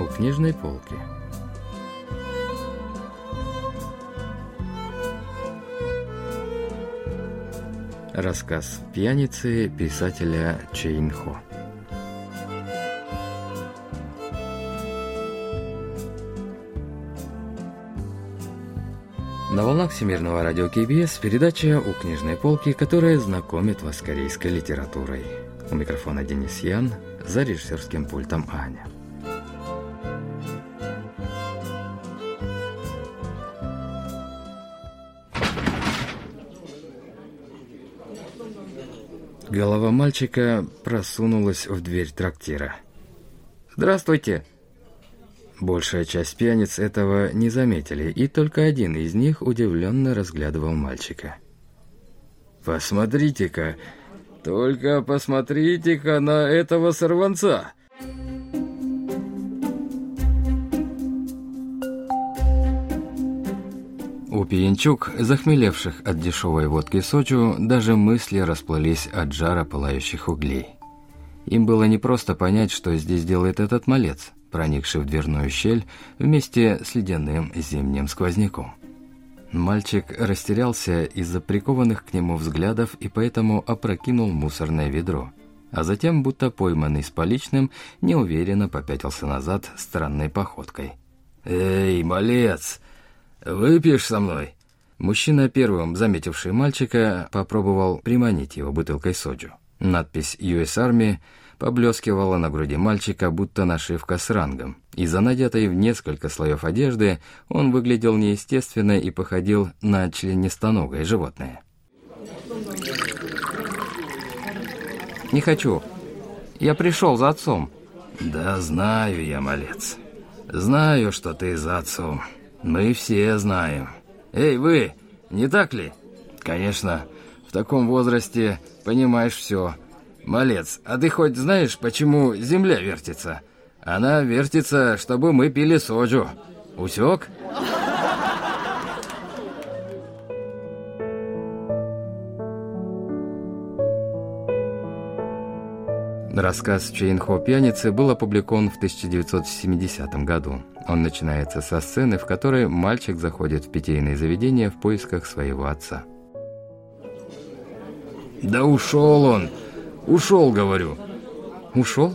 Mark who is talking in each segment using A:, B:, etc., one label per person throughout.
A: у книжной полки. Рассказ пьяницы писателя Чейн Хо. На волнах Всемирного радио КБС передача «У книжной полки», которая знакомит вас с корейской литературой. У микрофона Денис Ян, за режиссерским пультом Аня. Голова мальчика просунулась в дверь трактира. «Здравствуйте!» Большая часть пьяниц этого не заметили, и только один из них удивленно разглядывал мальчика. «Посмотрите-ка, только посмотрите-ка на этого сорванца!» У пьянчук, захмелевших от дешевой водки сочу, даже мысли расплылись от жара пылающих углей. Им было непросто понять, что здесь делает этот малец – проникший в дверную щель вместе с ледяным зимним сквозняком. Мальчик растерялся из-за прикованных к нему взглядов и поэтому опрокинул мусорное ведро, а затем, будто пойманный с поличным, неуверенно попятился назад странной походкой. «Эй, малец, выпьешь со мной?» Мужчина, первым заметивший мальчика, попробовал приманить его бутылкой соджу. Надпись «US Army» поблескивала на груди мальчика, будто нашивка с рангом. Из-за надетой в несколько слоев одежды он выглядел неестественно и походил на членистоногое животное. «Не хочу. Я пришел за отцом». «Да знаю я, малец. Знаю, что ты за отцом. Мы все знаем. Эй, вы, не так ли? Конечно, в таком возрасте понимаешь все». «Малец, а ты хоть знаешь, почему Земля вертится? Она вертится, чтобы мы пили соджу. Усек?» Рассказ Чейнхо «Пьяницы» был опубликован в 1970 году. Он начинается со сцены, в которой мальчик заходит в питейное заведение в поисках своего отца. «Да ушел он!» Ушел, говорю. Ушел?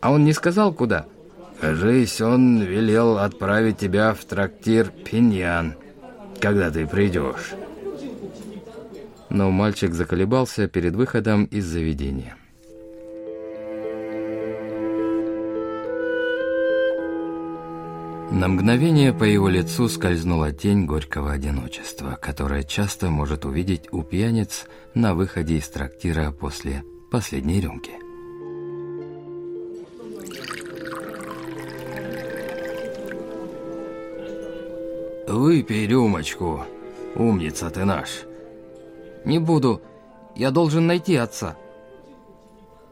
A: А он не сказал, куда? Кажись, он велел отправить тебя в трактир Пиньян, когда ты придешь. Но мальчик заколебался перед выходом из заведения. На мгновение по его лицу скользнула тень горького одиночества, которое часто может увидеть у пьяниц на выходе из трактира после последней рюмки. «Выпей рюмочку, умница ты наш!» «Не буду, я должен найти отца!»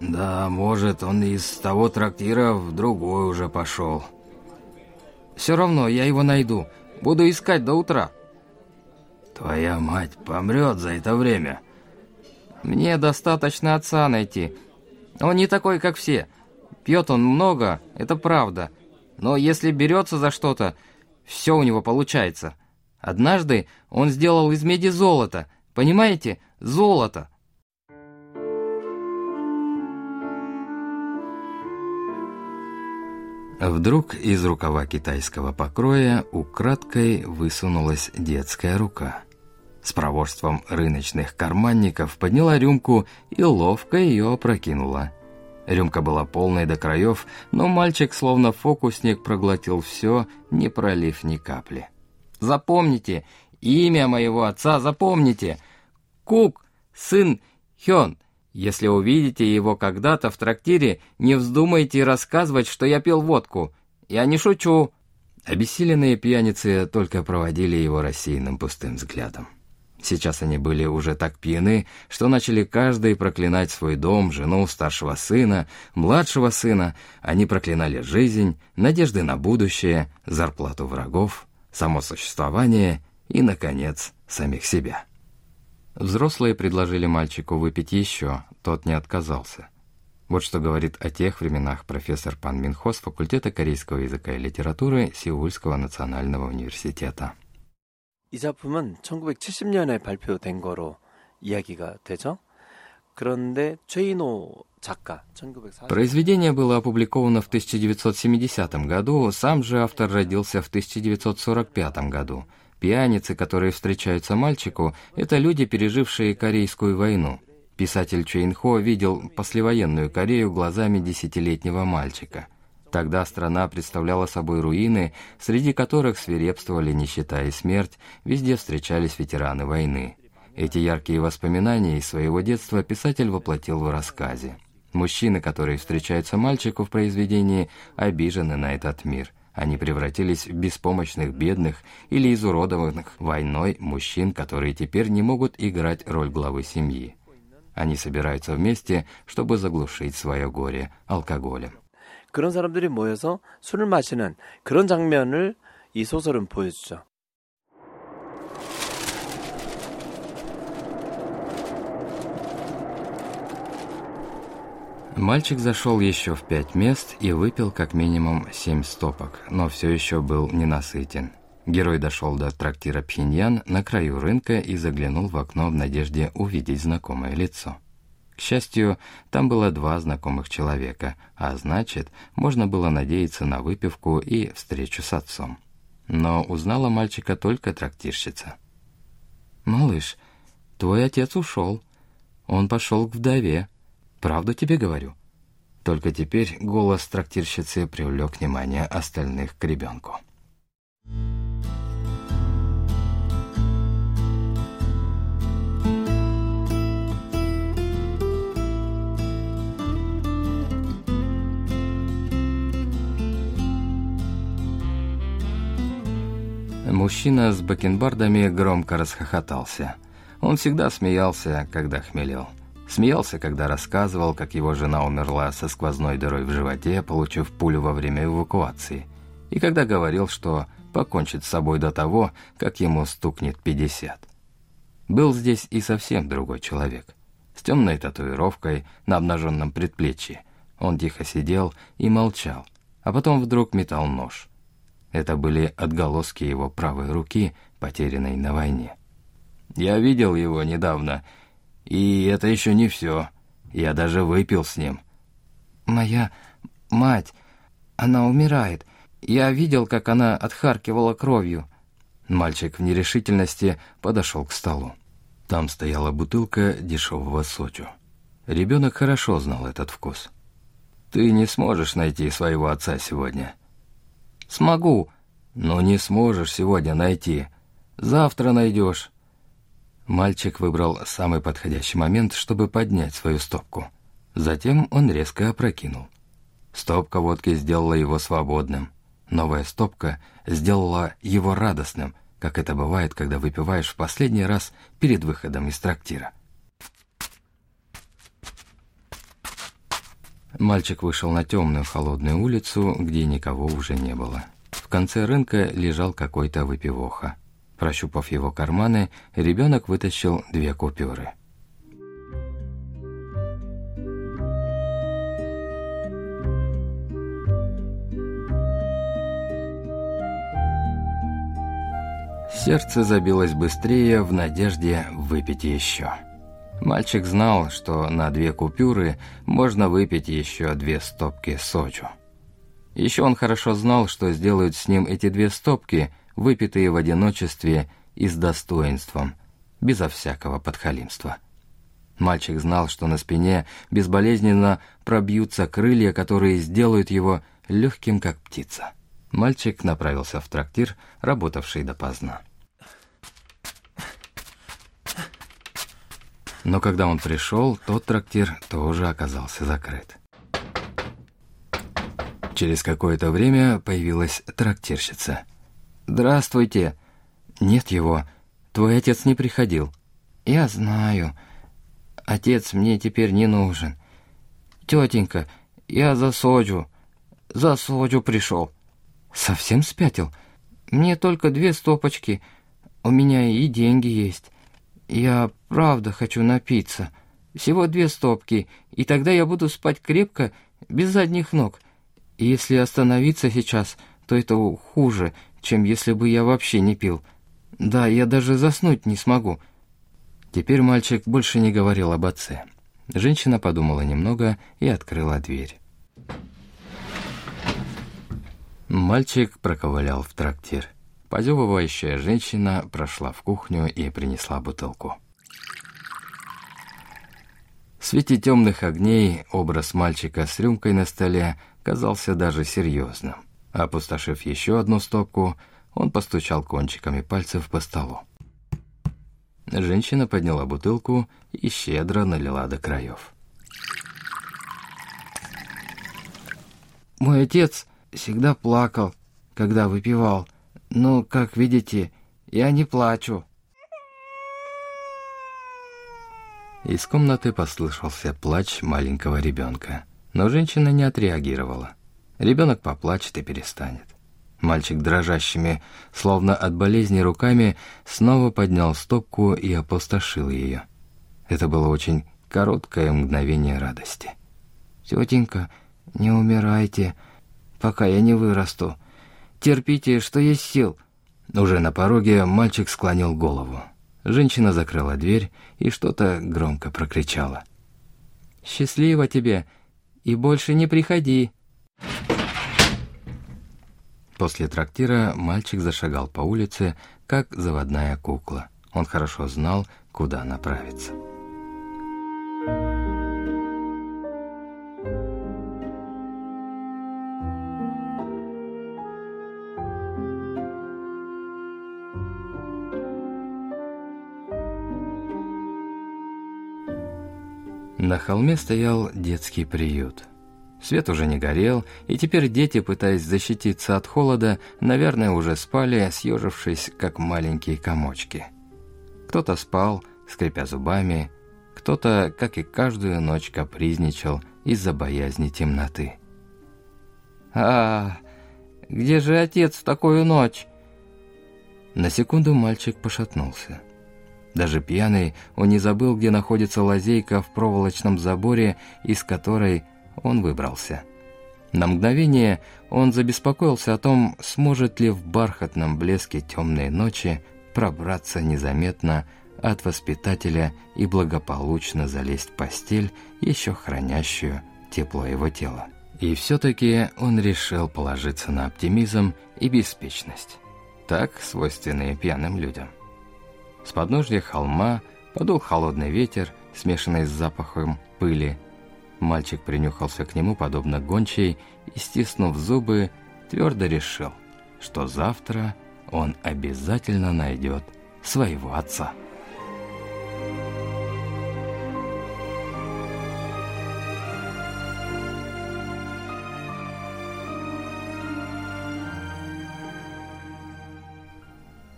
A: «Да, может, он из того трактира в другой уже пошел». Все равно я его найду. Буду искать до утра. Твоя мать помрет за это время. Мне достаточно отца найти. Он не такой, как все. Пьет он много, это правда. Но если берется за что-то, все у него получается. Однажды он сделал из меди золото. Понимаете? Золото. Вдруг из рукава китайского покроя украдкой высунулась детская рука. С проворством рыночных карманников подняла рюмку и ловко ее опрокинула. Рюмка была полной до краев, но мальчик, словно фокусник, проглотил все, не пролив ни капли. «Запомните! Имя моего отца запомните! Кук, сын Хён!» Если увидите его когда-то в трактире, не вздумайте рассказывать, что я пил водку. Я не шучу». Обессиленные пьяницы только проводили его рассеянным пустым взглядом. Сейчас они были уже так пьяны, что начали каждый проклинать свой дом, жену, старшего сына, младшего сына. Они проклинали жизнь, надежды на будущее, зарплату врагов, само существование и, наконец, самих себя. Взрослые предложили мальчику выпить еще, тот не отказался. Вот что говорит о тех временах профессор Пан Минхо с факультета корейского языка и литературы Сеульского национального университета.
B: 이 작품은 1970년에 발표된 거로 이야기가 되죠. 그런데 최인호 작가 1940
A: Произведение было опубликовано в 1970 году, сам же автор родился в 1945 году. Пьяницы, которые встречаются мальчику, это люди, пережившие Корейскую войну. Писатель Чейн Хо видел послевоенную Корею глазами десятилетнего мальчика. Тогда страна представляла собой руины, среди которых свирепствовали нищета и смерть, везде встречались ветераны войны. Эти яркие воспоминания из своего детства писатель воплотил в рассказе. Мужчины, которые встречаются мальчику в произведении, обижены на этот мир. Они превратились в беспомощных, бедных или изуродованных войной мужчин, которые теперь не могут играть роль главы семьи. Они собираются вместе, чтобы заглушить свое горе алкоголем.
B: 그런 사람들이 모여서 술을 마시는 그런 장면을 이 소설은 보여주죠.
A: Мальчик зашел еще в пять мест и выпил как минимум семь стопок, но все еще был ненасытен. Герой дошел до трактира Пхеньян на краю рынка и заглянул в окно в надежде увидеть знакомое лицо. К счастью, там было два знакомых человека, а значит, можно было надеяться на выпивку и встречу с отцом. Но узнала мальчика только трактирщица. «Малыш, твой отец ушел. Он пошел к вдове. Правду тебе говорю?» Только теперь голос трактирщицы привлек внимание остальных к ребенку. Мужчина с бакенбардами громко расхохотался. Он всегда смеялся, когда хмелел. Смеялся, когда рассказывал, как его жена умерла со сквозной дырой в животе, получив пулю во время эвакуации. И когда говорил, что покончит с собой до того, как ему стукнет 50. Был здесь и совсем другой человек. С темной татуировкой на обнаженном предплечье. Он тихо сидел и молчал, а потом вдруг метал нож. Это были отголоски его правой руки, потерянной на войне. «Я видел его недавно», и это еще не все. Я даже выпил с ним. Моя мать, она умирает. Я видел, как она отхаркивала кровью. Мальчик в нерешительности подошел к столу. Там стояла бутылка дешевого сочу. Ребенок хорошо знал этот вкус. «Ты не сможешь найти своего отца сегодня». «Смогу». «Но не сможешь сегодня найти. Завтра найдешь. Мальчик выбрал самый подходящий момент, чтобы поднять свою стопку. Затем он резко опрокинул. Стопка водки сделала его свободным. Новая стопка сделала его радостным, как это бывает, когда выпиваешь в последний раз перед выходом из трактира. Мальчик вышел на темную холодную улицу, где никого уже не было. В конце рынка лежал какой-то выпивоха. Прощупав его карманы, ребенок вытащил две купюры. Сердце забилось быстрее в надежде выпить еще. Мальчик знал, что на две купюры можно выпить еще две стопки сочу. Еще он хорошо знал, что сделают с ним эти две стопки, выпитые в одиночестве и с достоинством, безо всякого подхалимства. Мальчик знал, что на спине безболезненно пробьются крылья, которые сделают его легким, как птица. Мальчик направился в трактир, работавший допоздна. Но когда он пришел, тот трактир тоже оказался закрыт. Через какое-то время появилась трактирщица – «Здравствуйте». «Нет его. Твой отец не приходил». «Я знаю. Отец мне теперь не нужен. Тетенька, я за Соджу. За Соджу пришел». «Совсем спятил? Мне только две стопочки. У меня и деньги есть. Я правда хочу напиться». Всего две стопки, и тогда я буду спать крепко, без задних ног. И если остановиться сейчас, то это хуже, чем если бы я вообще не пил. Да, я даже заснуть не смогу». Теперь мальчик больше не говорил об отце. Женщина подумала немного и открыла дверь. Мальчик проковылял в трактир. Позевывающая женщина прошла в кухню и принесла бутылку. В свете темных огней образ мальчика с рюмкой на столе казался даже серьезным. Опустошив еще одну стопку, он постучал кончиками пальцев по столу. Женщина подняла бутылку и щедро налила до краев. «Мой отец всегда плакал, когда выпивал, но, как видите, я не плачу». Из комнаты послышался плач маленького ребенка, но женщина не отреагировала. Ребенок поплачет и перестанет. Мальчик дрожащими, словно от болезни руками, снова поднял стопку и опустошил ее. Это было очень короткое мгновение радости. «Тетенька, не умирайте, пока я не вырасту. Терпите, что есть сил». Уже на пороге мальчик склонил голову. Женщина закрыла дверь и что-то громко прокричала. «Счастливо тебе! И больше не приходи!» После трактира мальчик зашагал по улице, как заводная кукла. Он хорошо знал, куда направиться. На холме стоял детский приют – Свет уже не горел, и теперь дети, пытаясь защититься от холода, наверное, уже спали, съежившись, как маленькие комочки. Кто-то спал, скрипя зубами, кто-то, как и каждую ночь, капризничал из-за боязни темноты. «А, где же отец в такую ночь?» На секунду мальчик пошатнулся. Даже пьяный он не забыл, где находится лазейка в проволочном заборе, из которой он выбрался. На мгновение он забеспокоился о том, сможет ли в бархатном блеске темной ночи пробраться незаметно от воспитателя и благополучно залезть в постель, еще хранящую тепло его тела. И все-таки он решил положиться на оптимизм и беспечность, так свойственные пьяным людям. С подножья холма подул холодный ветер, смешанный с запахом пыли, Мальчик принюхался к нему, подобно гончей, и, стиснув зубы, твердо решил, что завтра он обязательно найдет своего отца.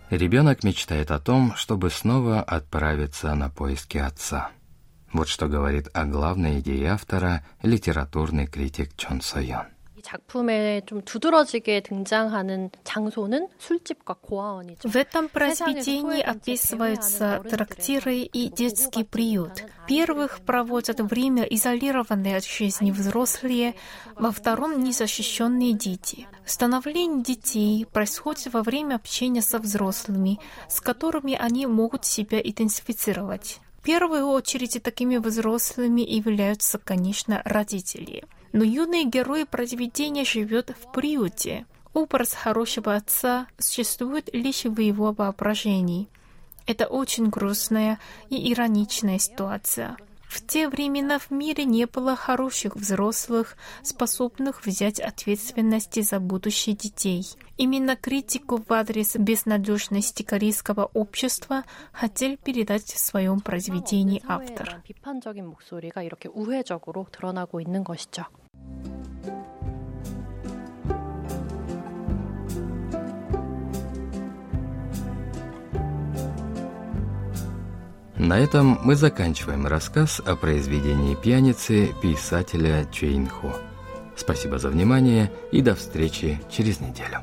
A: Ребенок мечтает о том, чтобы снова отправиться на поиски отца. Вот что говорит о главной идее автора литературный критик Чон Сойон.
C: В этом произведении описываются трактиры и детский приют. Первых проводят время изолированные от жизни взрослые, во втором — незащищенные дети. Становление детей происходит во время общения со взрослыми, с которыми они могут себя идентифицировать. В первую очередь такими взрослыми являются, конечно, родители. Но юный герой произведения живет в приюте. Образ хорошего отца существует лишь в его воображении. Это очень грустная и ироничная ситуация. В те времена в мире не было хороших взрослых, способных взять ответственность за будущее детей. Именно критику в адрес безнадежности корейского общества хотел передать в своем произведении автор.
A: На этом мы заканчиваем рассказ о произведении пьяницы писателя Чейн Хо. Спасибо за внимание и до встречи через неделю.